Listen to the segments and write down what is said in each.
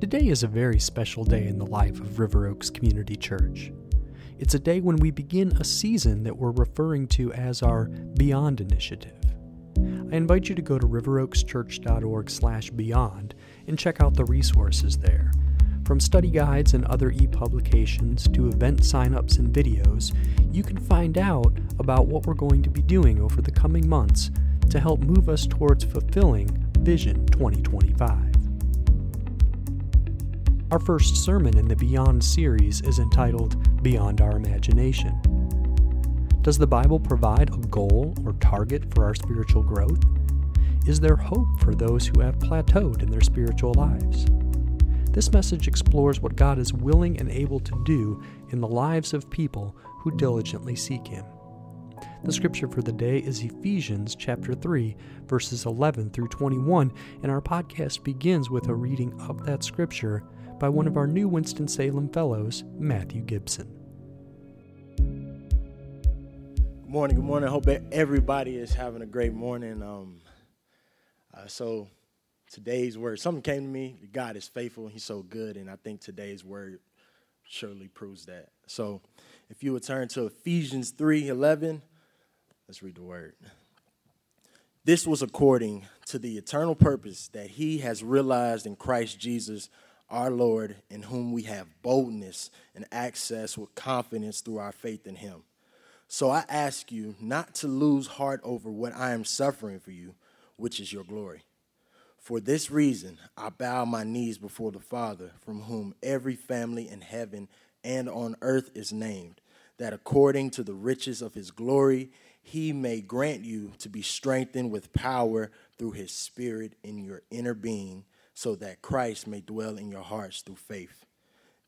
Today is a very special day in the life of River Oaks Community Church. It's a day when we begin a season that we're referring to as our Beyond Initiative. I invite you to go to riveroakschurch.org/beyond and check out the resources there. From study guides and other e-publications to event sign-ups and videos, you can find out about what we're going to be doing over the coming months to help move us towards fulfilling Vision 2025. Our first sermon in the Beyond series is entitled Beyond Our Imagination. Does the Bible provide a goal or target for our spiritual growth? Is there hope for those who have plateaued in their spiritual lives? This message explores what God is willing and able to do in the lives of people who diligently seek Him. The scripture for the day is Ephesians chapter 3, verses 11 through 21, and our podcast begins with a reading of that scripture by one of our new Winston-Salem Fellows, Matthew Gibson. Good morning, good morning. I hope everybody is having a great morning. Um, uh, so, today's word, something came to me. God is faithful, He's so good, and I think today's word surely proves that. So, if you would turn to Ephesians 3 11, let's read the word. This was according to the eternal purpose that He has realized in Christ Jesus our Lord, in whom we have boldness and access with confidence through our faith in him. So I ask you not to lose heart over what I am suffering for you, which is your glory. For this reason, I bow my knees before the Father, from whom every family in heaven and on earth is named, that according to the riches of his glory, he may grant you to be strengthened with power through his Spirit in your inner being so that Christ may dwell in your hearts through faith,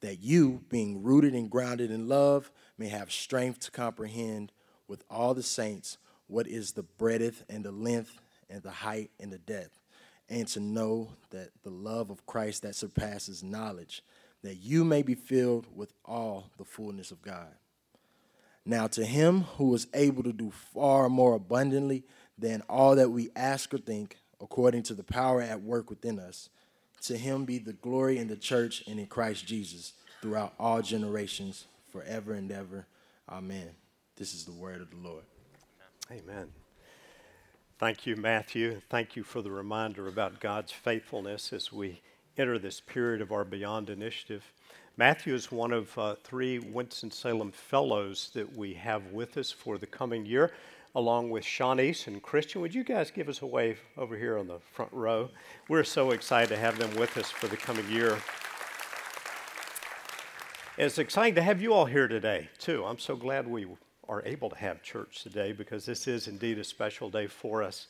that you, being rooted and grounded in love, may have strength to comprehend with all the saints what is the breadth and the length and the height and the depth, and to know that the love of Christ that surpasses knowledge, that you may be filled with all the fullness of God. Now, to him who is able to do far more abundantly than all that we ask or think, according to the power at work within us, to him be the glory in the church and in Christ Jesus throughout all generations, forever and ever. Amen. This is the word of the Lord. Amen. Thank you, Matthew. Thank you for the reminder about God's faithfulness as we enter this period of our Beyond Initiative. Matthew is one of uh, three Winston-Salem Fellows that we have with us for the coming year along with Shawnice and Christian. Would you guys give us a wave over here on the front row? We're so excited to have them with us for the coming year. It's exciting to have you all here today, too. I'm so glad we are able to have church today because this is indeed a special day for us.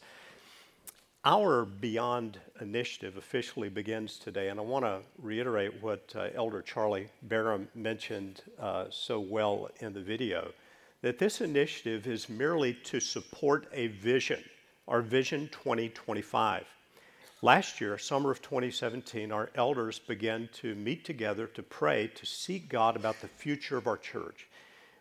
Our Beyond initiative officially begins today, and I want to reiterate what uh, Elder Charlie Barham mentioned uh, so well in the video that this initiative is merely to support a vision, our Vision 2025. Last year, summer of 2017, our elders began to meet together to pray to seek God about the future of our church.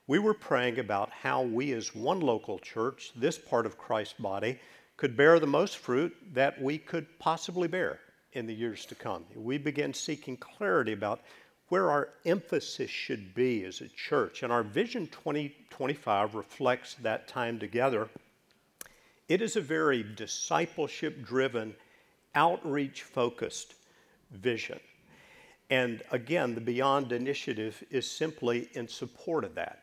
We were praying about how we, as one local church, this part of Christ's body, could bear the most fruit that we could possibly bear in the years to come. We began seeking clarity about where our emphasis should be as a church. And our Vision 2025 reflects that time together. It is a very discipleship driven, outreach focused vision. And again, the Beyond Initiative is simply in support of that.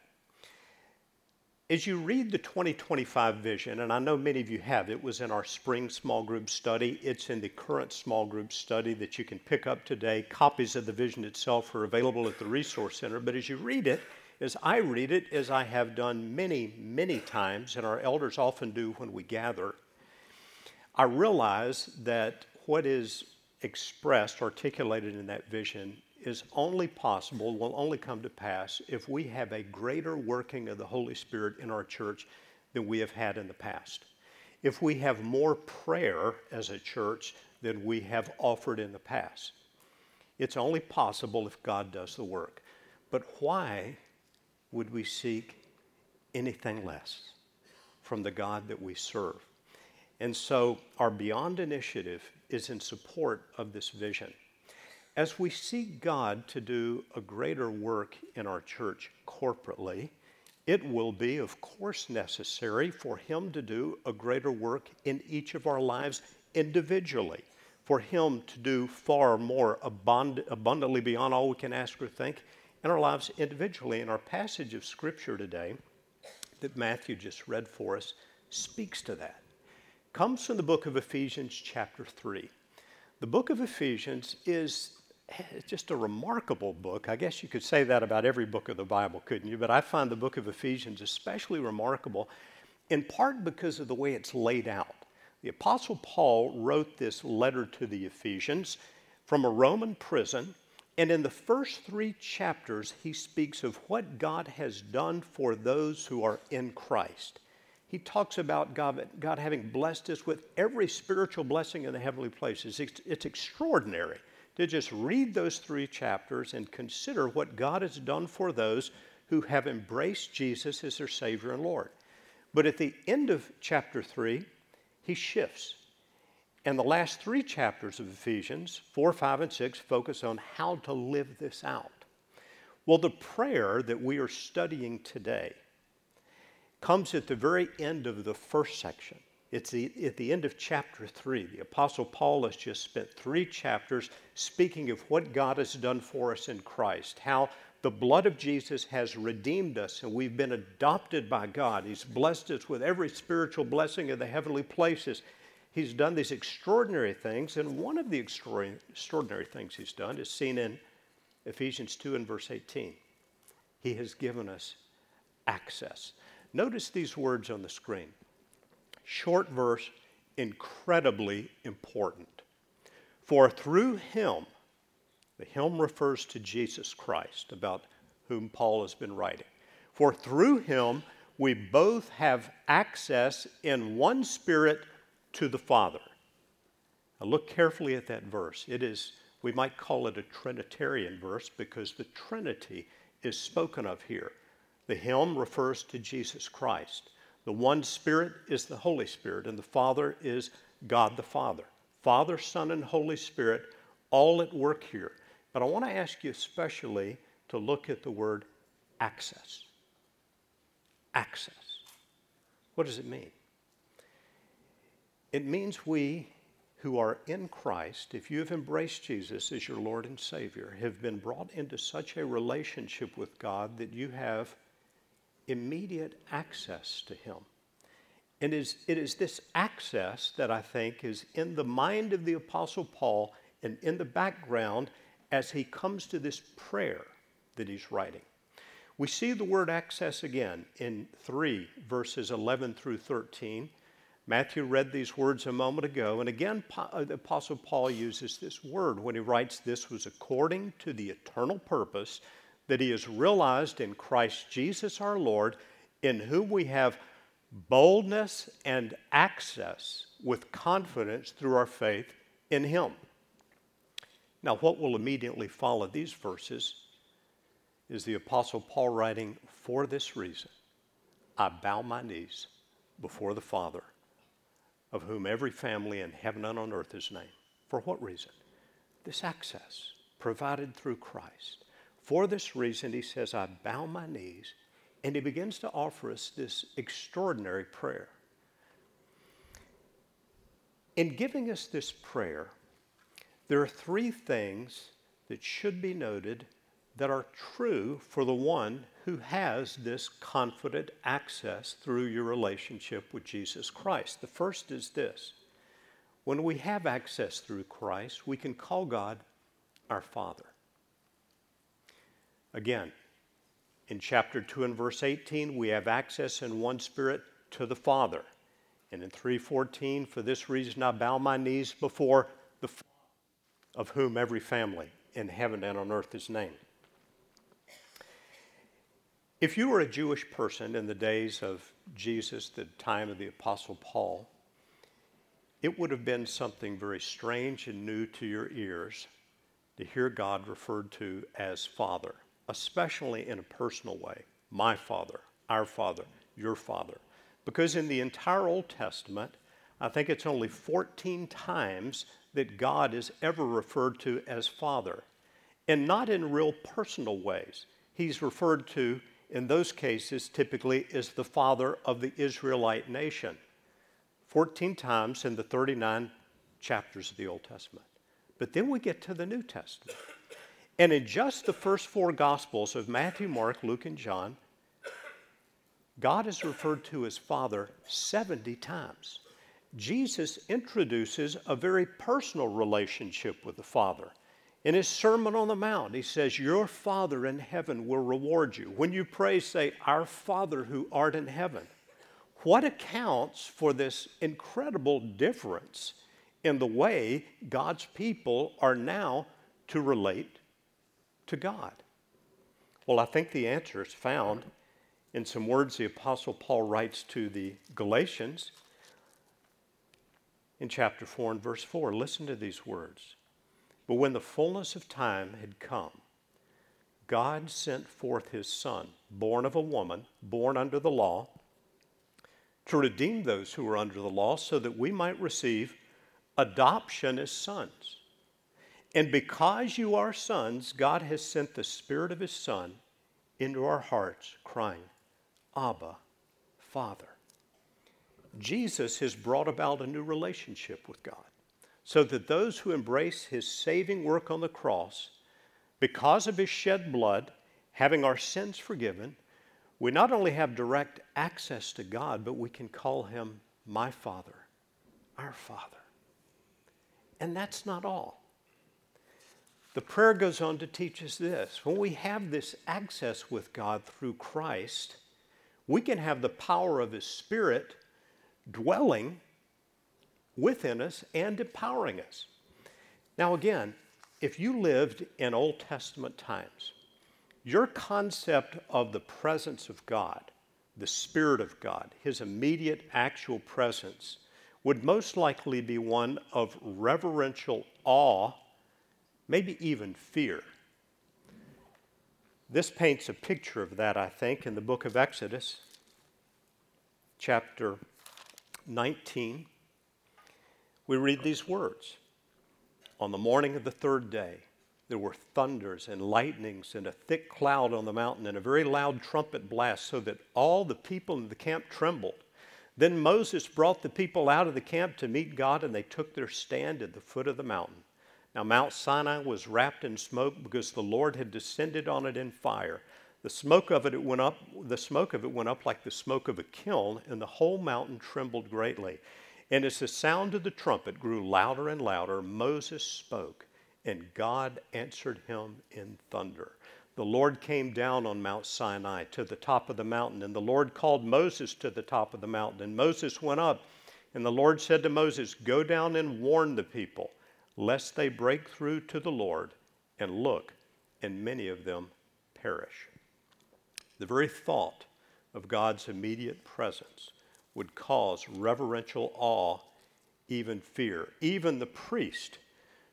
As you read the 2025 vision, and I know many of you have, it was in our spring small group study. It's in the current small group study that you can pick up today. Copies of the vision itself are available at the Resource Center. But as you read it, as I read it, as I have done many, many times, and our elders often do when we gather, I realize that what is expressed, articulated in that vision, is only possible, will only come to pass if we have a greater working of the Holy Spirit in our church than we have had in the past. If we have more prayer as a church than we have offered in the past. It's only possible if God does the work. But why would we seek anything less from the God that we serve? And so our Beyond initiative is in support of this vision. As we seek God to do a greater work in our church corporately, it will be, of course, necessary for Him to do a greater work in each of our lives individually, for Him to do far more abund- abundantly beyond all we can ask or think in our lives individually. In our passage of Scripture today that Matthew just read for us speaks to that. Comes from the book of Ephesians, chapter 3. The book of Ephesians is just a remarkable book. I guess you could say that about every book of the Bible, couldn't you? But I find the book of Ephesians especially remarkable, in part because of the way it's laid out. The Apostle Paul wrote this letter to the Ephesians from a Roman prison, and in the first three chapters, he speaks of what God has done for those who are in Christ. He talks about God, God having blessed us with every spiritual blessing in the heavenly places. It's, it's extraordinary to just read those three chapters and consider what God has done for those who have embraced Jesus as their Savior and Lord. But at the end of chapter 3, he shifts. And the last three chapters of Ephesians, 4, 5, and 6, focus on how to live this out. Well, the prayer that we are studying today comes at the very end of the first section. It's the, at the end of chapter 3. The Apostle Paul has just spent three chapters speaking of what God has done for us in Christ, how the blood of Jesus has redeemed us and we've been adopted by God. He's blessed us with every spiritual blessing in the heavenly places. He's done these extraordinary things, and one of the extraordinary things he's done is seen in Ephesians 2 and verse 18. He has given us access. Notice these words on the screen short verse, incredibly important. For through him, the him refers to Jesus Christ, about whom Paul has been writing. For through him, we both have access in one spirit to the Father. Now look carefully at that verse. It is, we might call it a Trinitarian verse because the Trinity is spoken of here. The him refers to Jesus Christ. The one Spirit is the Holy Spirit, and the Father is God the Father. Father, Son, and Holy Spirit all at work here. But I want to ask you especially to look at the word access. Access. What does it mean? It means we who are in Christ, if you have embraced Jesus as your Lord and Savior, have been brought into such a relationship with God that you have immediate access to Him. And it is, it is this access that I think is in the mind of the Apostle Paul and in the background as he comes to this prayer that he's writing. We see the word access again in 3 verses 11 through 13. Matthew read these words a moment ago, and again, uh, the Apostle Paul uses this word when he writes, This was according to the eternal purpose that he has realized in Christ Jesus our Lord, in whom we have boldness and access with confidence through our faith in him. Now, what will immediately follow these verses is the Apostle Paul writing, For this reason, I bow my knees before the Father, of whom every family in heaven and on earth is named. For what reason? This access provided through Christ. For this reason, he says, I bow my knees, and he begins to offer us this extraordinary prayer. In giving us this prayer, there are three things that should be noted that are true for the one who has this confident access through your relationship with Jesus Christ. The first is this when we have access through Christ, we can call God our Father. Again, in chapter 2 and verse 18, we have access in one spirit to the Father. And in 3:14, for this reason I bow my knees before the Father, of whom every family in heaven and on earth is named. If you were a Jewish person in the days of Jesus, the time of the Apostle Paul, it would have been something very strange and new to your ears to hear God referred to as Father especially in a personal way my father, our father, your father. Because in the entire Old Testament, I think it's only 14 times that God is ever referred to as Father, and not in real personal ways. He's referred to, in those cases, typically as the Father of the Israelite nation. 14 times in the 39 chapters of the Old Testament. But then we get to the New Testament. And in just the first four Gospels of Matthew, Mark, Luke, and John, God is referred to as Father 70 times. Jesus introduces a very personal relationship with the Father. In his Sermon on the Mount, he says, Your Father in heaven will reward you. When you pray, say, Our Father who art in heaven. What accounts for this incredible difference in the way God's people are now to relate to God? Well, I think the answer is found in some words the Apostle Paul writes to the Galatians in chapter 4 and verse 4. Listen to these words. But when the fullness of time had come, God sent forth his Son, born of a woman, born under the law, to redeem those who were under the law so that we might receive adoption as sons. And because you are sons, God has sent the Spirit of His Son into our hearts, crying, Abba, Father. Jesus has brought about a new relationship with God so that those who embrace His saving work on the cross, because of His shed blood, having our sins forgiven, we not only have direct access to God, but we can call Him my Father, our Father. And that's not all. The prayer goes on to teach us this. When we have this access with God through Christ, we can have the power of His Spirit dwelling within us and empowering us. Now, again, if you lived in Old Testament times, your concept of the presence of God, the Spirit of God, His immediate actual presence, would most likely be one of reverential awe, maybe even fear. This paints a picture of that, I think, in the book of Exodus, chapter 19. We read these words On the morning of the third day, there were thunders and lightnings and a thick cloud on the mountain and a very loud trumpet blast, so that all the people in the camp trembled. Then Moses brought the people out of the camp to meet God, and they took their stand at the foot of the mountain. Now, Mount Sinai was wrapped in smoke because the Lord had descended on it in fire. The smoke of it, went up, the smoke of it went up like the smoke of a kiln, and the whole mountain trembled greatly. And as the sound of the trumpet grew louder and louder, Moses spoke, and God answered him in thunder. The Lord came down on Mount Sinai to the top of the mountain, and the Lord called Moses to the top of the mountain. And Moses went up, and the Lord said to Moses, Go down and warn the people lest they break through to the Lord and look, and many of them perish. The very thought of God's immediate presence would cause reverential awe, even fear. Even the priest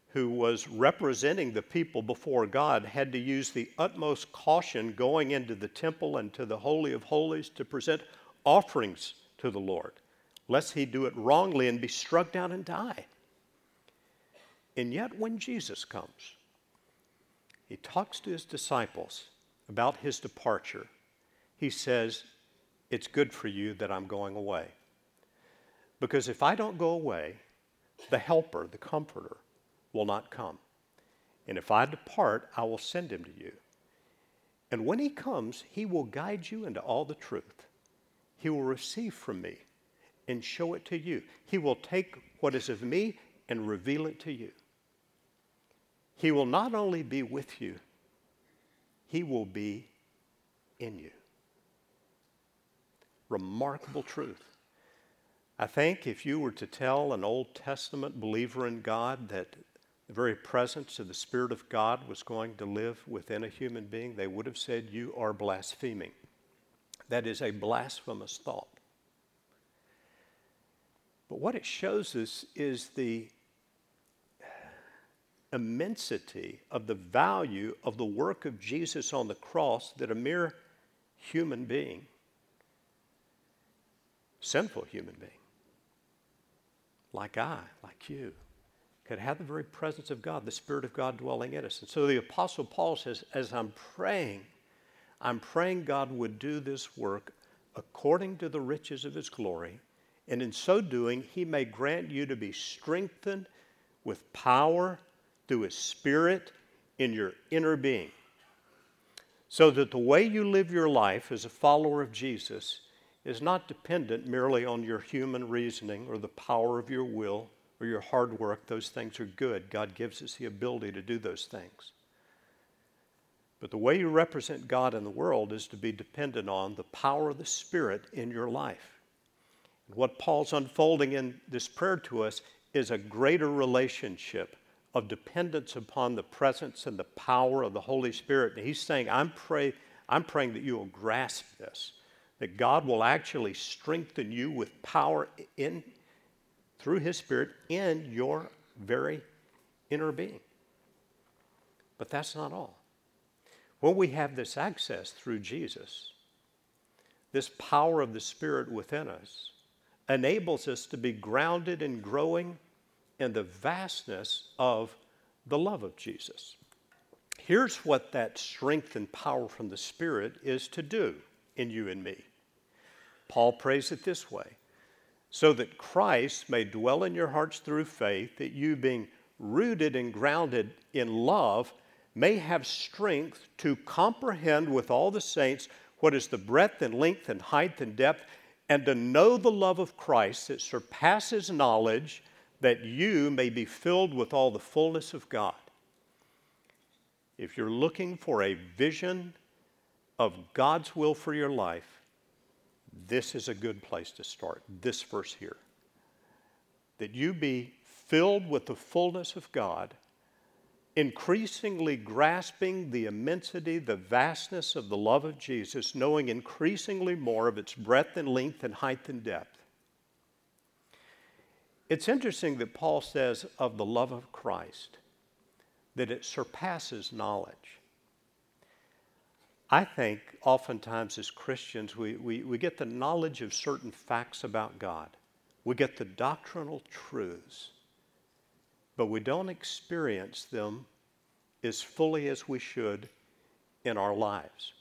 who was representing the people before God had to use the utmost caution going into the temple and to the Holy of Holies to present offerings to the Lord, lest he do it wrongly and be struck down and die. And yet, when Jesus comes, he talks to his disciples about his departure. He says, It's good for you that I'm going away. Because if I don't go away, the helper, the comforter, will not come. And if I depart, I will send him to you. And when he comes, he will guide you into all the truth. He will receive from me and show it to you. He will take what is of me and reveal it to you. He will not only be with you, He will be in you. Remarkable truth. I think if you were to tell an Old Testament believer in God that the very presence of the Spirit of God was going to live within a human being, they would have said, You are blaspheming. That is a blasphemous thought. But what it shows us is the immensity of the value of the work of Jesus on the cross that a mere human being, sinful human being, like I, like you, could have the very presence of God, the Spirit of God dwelling in us. And so the Apostle Paul says, as I'm praying, I'm praying God would do this work according to the riches of his glory. And in so doing, he may grant you to be strengthened with power through his Spirit in your inner being. So that the way you live your life as a follower of Jesus is not dependent merely on your human reasoning or the power of your will or your hard work. Those things are good. God gives us the ability to do those things. But the way you represent God in the world is to be dependent on the power of the Spirit in your life. And what Paul's unfolding in this prayer to us is a greater relationship of dependence upon the presence and the power of the Holy Spirit. And he's saying, I'm, pray, I'm praying that you will grasp this, that God will actually strengthen you with power in, through his Spirit in your very inner being. But that's not all. When we have this access through Jesus, this power of the Spirit within us enables us to be grounded and growing in the vastness of the love of Jesus. Here's what that strength and power from the Spirit is to do in you and me. Paul prays it this way so that Christ may dwell in your hearts through faith, that you, being rooted and grounded in love, may have strength to comprehend with all the saints what is the breadth and length and height and depth, and to know the love of Christ that surpasses knowledge that you may be filled with all the fullness of God. If you're looking for a vision of God's will for your life, this is a good place to start. This verse here. That you be filled with the fullness of God, increasingly grasping the immensity, the vastness of the love of Jesus, knowing increasingly more of its breadth and length and height and depth it's interesting that Paul says of the love of Christ that it surpasses knowledge. I think oftentimes as Christians, we, we, we get the knowledge of certain facts about God, we get the doctrinal truths, but we don't experience them as fully as we should in our lives.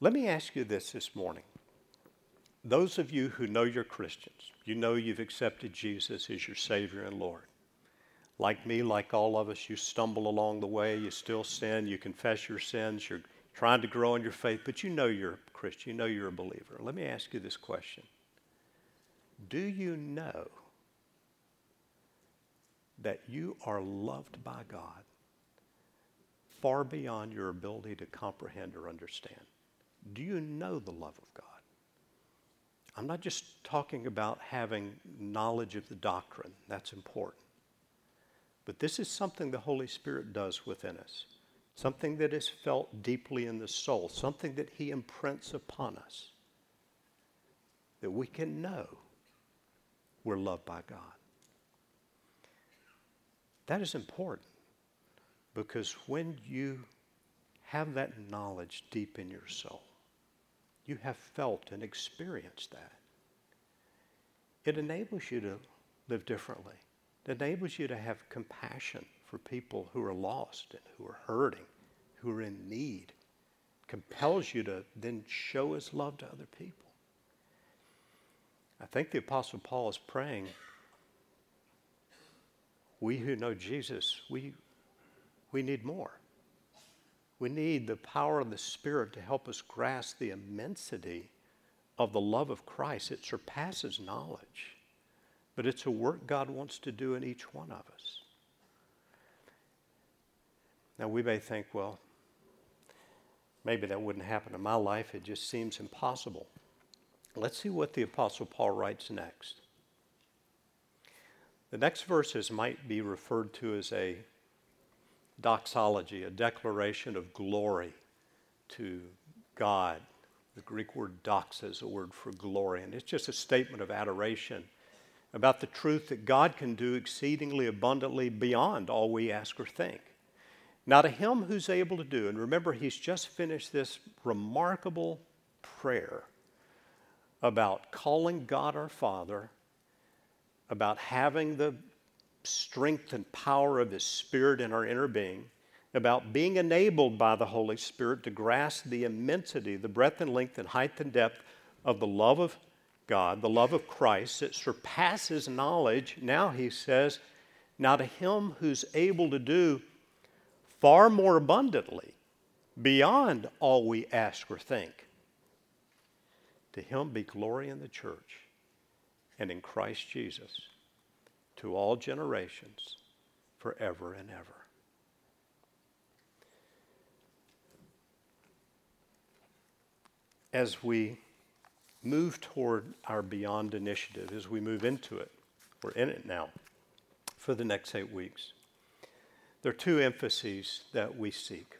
Let me ask you this this morning. Those of you who know you're Christians, you know you've accepted Jesus as your Savior and Lord. Like me, like all of us, you stumble along the way, you still sin, you confess your sins, you're trying to grow in your faith, but you know you're a Christian, you know you're a believer. Let me ask you this question Do you know that you are loved by God far beyond your ability to comprehend or understand? Do you know the love of God? I'm not just talking about having knowledge of the doctrine, that's important. But this is something the Holy Spirit does within us, something that is felt deeply in the soul, something that He imprints upon us, that we can know we're loved by God. That is important. Because when you have that knowledge deep in your soul, you have felt and experienced that. It enables you to live differently. It enables you to have compassion for people who are lost and who are hurting, who are in need. It compels you to then show his love to other people. I think the Apostle Paul is praying. We who know Jesus, we, we need more. We need the power of the Spirit to help us grasp the immensity of the love of Christ. It surpasses knowledge, but it's a work God wants to do in each one of us. Now, we may think, well, maybe that wouldn't happen in my life. It just seems impossible. Let's see what the Apostle Paul writes next. The next verses might be referred to as a doxology, a declaration of glory to God. The Greek word doxa is a word for glory, and it's just a statement of adoration about the truth that God can do exceedingly abundantly beyond all we ask or think. Now, to him who's able to do, and remember, he's just finished this remarkable prayer about calling God our Father, about having the strength and power of His Spirit in our inner being, about being enabled by the Holy Spirit to grasp the immensity, the breadth and length and height and depth of the love of God, the love of Christ that surpasses knowledge. Now He says, Now to Him who's able to do far more abundantly, beyond all we ask or think, to Him be glory in the church and in Christ Jesus to all generations, forever and ever. As we move toward our Beyond initiative, as we move into it, we're in it now for the next eight weeks. There are two emphases that we seek.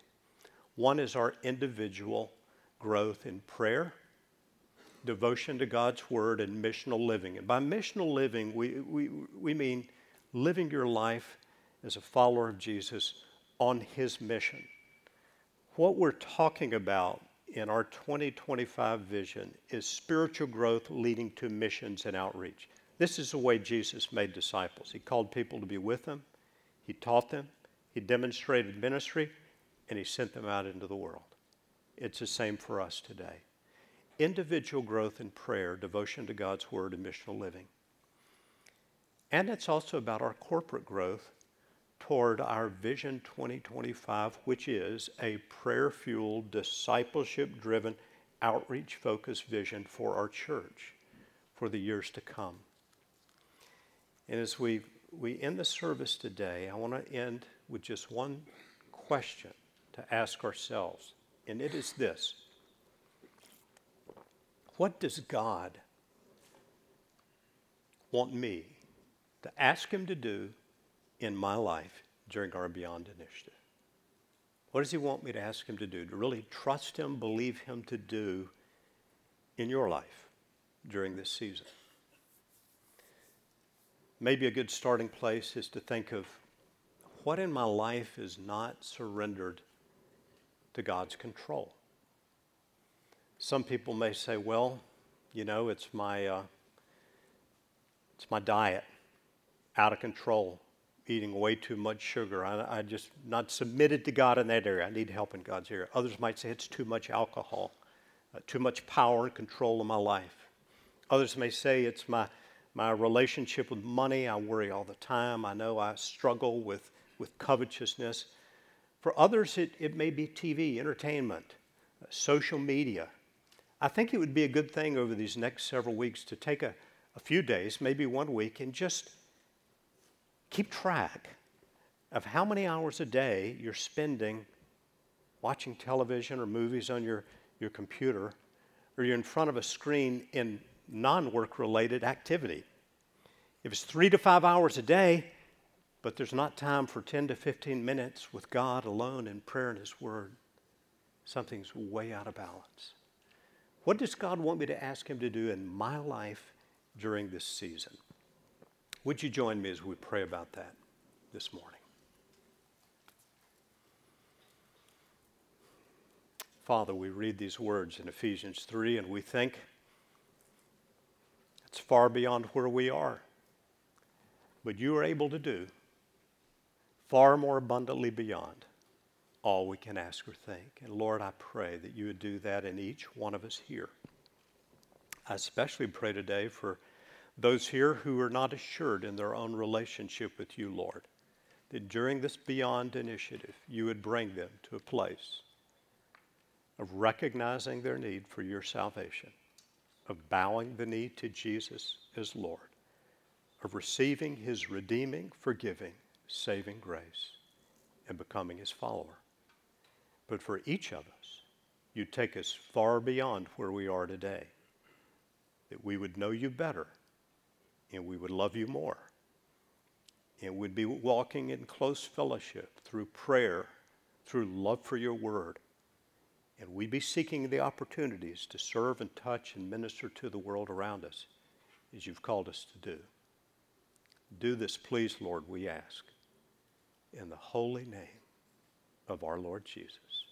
One is our individual growth in prayer devotion to God's Word, and missional living. And by missional living, we, we, we mean living your life as a follower of Jesus on His mission. What we're talking about in our 2025 vision is spiritual growth leading to missions and outreach. This is the way Jesus made disciples. He called people to be with Him, He taught them, He demonstrated ministry, and He sent them out into the world. It's the same for us today individual growth in prayer, devotion to God's Word, and missional living. And it's also about our corporate growth toward our Vision 2025, which is a prayer fueled, discipleship driven, outreach focused vision for our church for the years to come. And as we, we end the service today, I want to end with just one question to ask ourselves, and it is this what does God want me to ask Him to do in my life during our Beyond initiative? What does He want me to ask Him to do? To really trust Him, believe Him to do in your life during this season? Maybe a good starting place is to think of what in my life is not surrendered to God's control. Some people may say, well, you know, it's my, uh, it's my diet, out of control, eating way too much sugar. I, I just not submitted to God in that area. I need help in God's area. Others might say it's too much alcohol, uh, too much power and control in my life. Others may say it's my, my relationship with money. I worry all the time. I know I struggle with, with covetousness. For others, it, it may be TV, entertainment, uh, social media, I think it would be a good thing over these next several weeks to take a, a few days, maybe one week, and just keep track of how many hours a day you're spending watching television or movies on your, your computer, or you're in front of a screen in non work related activity. If it's three to five hours a day, but there's not time for 10 to 15 minutes with God alone in prayer and His Word, something's way out of balance. What does God want me to ask Him to do in my life during this season? Would you join me as we pray about that this morning? Father, we read these words in Ephesians 3 and we think it's far beyond where we are. But you are able to do far more abundantly beyond all we can ask or think. And Lord, I pray that you would do that in each one of us here. I especially pray today for those here who are not assured in their own relationship with you, Lord, that during this Beyond initiative, you would bring them to a place of recognizing their need for your salvation, of bowing the knee to Jesus as Lord, of receiving his redeeming, forgiving, saving grace, and becoming his follower. But for each of us, you'd take us far beyond where we are today, that we would know you better and we would love you more. And we'd be walking in close fellowship through prayer, through love for your word. And we'd be seeking the opportunities to serve and touch and minister to the world around us as you've called us to do. Do this, please, Lord, we ask, in the holy name of our Lord Jesus.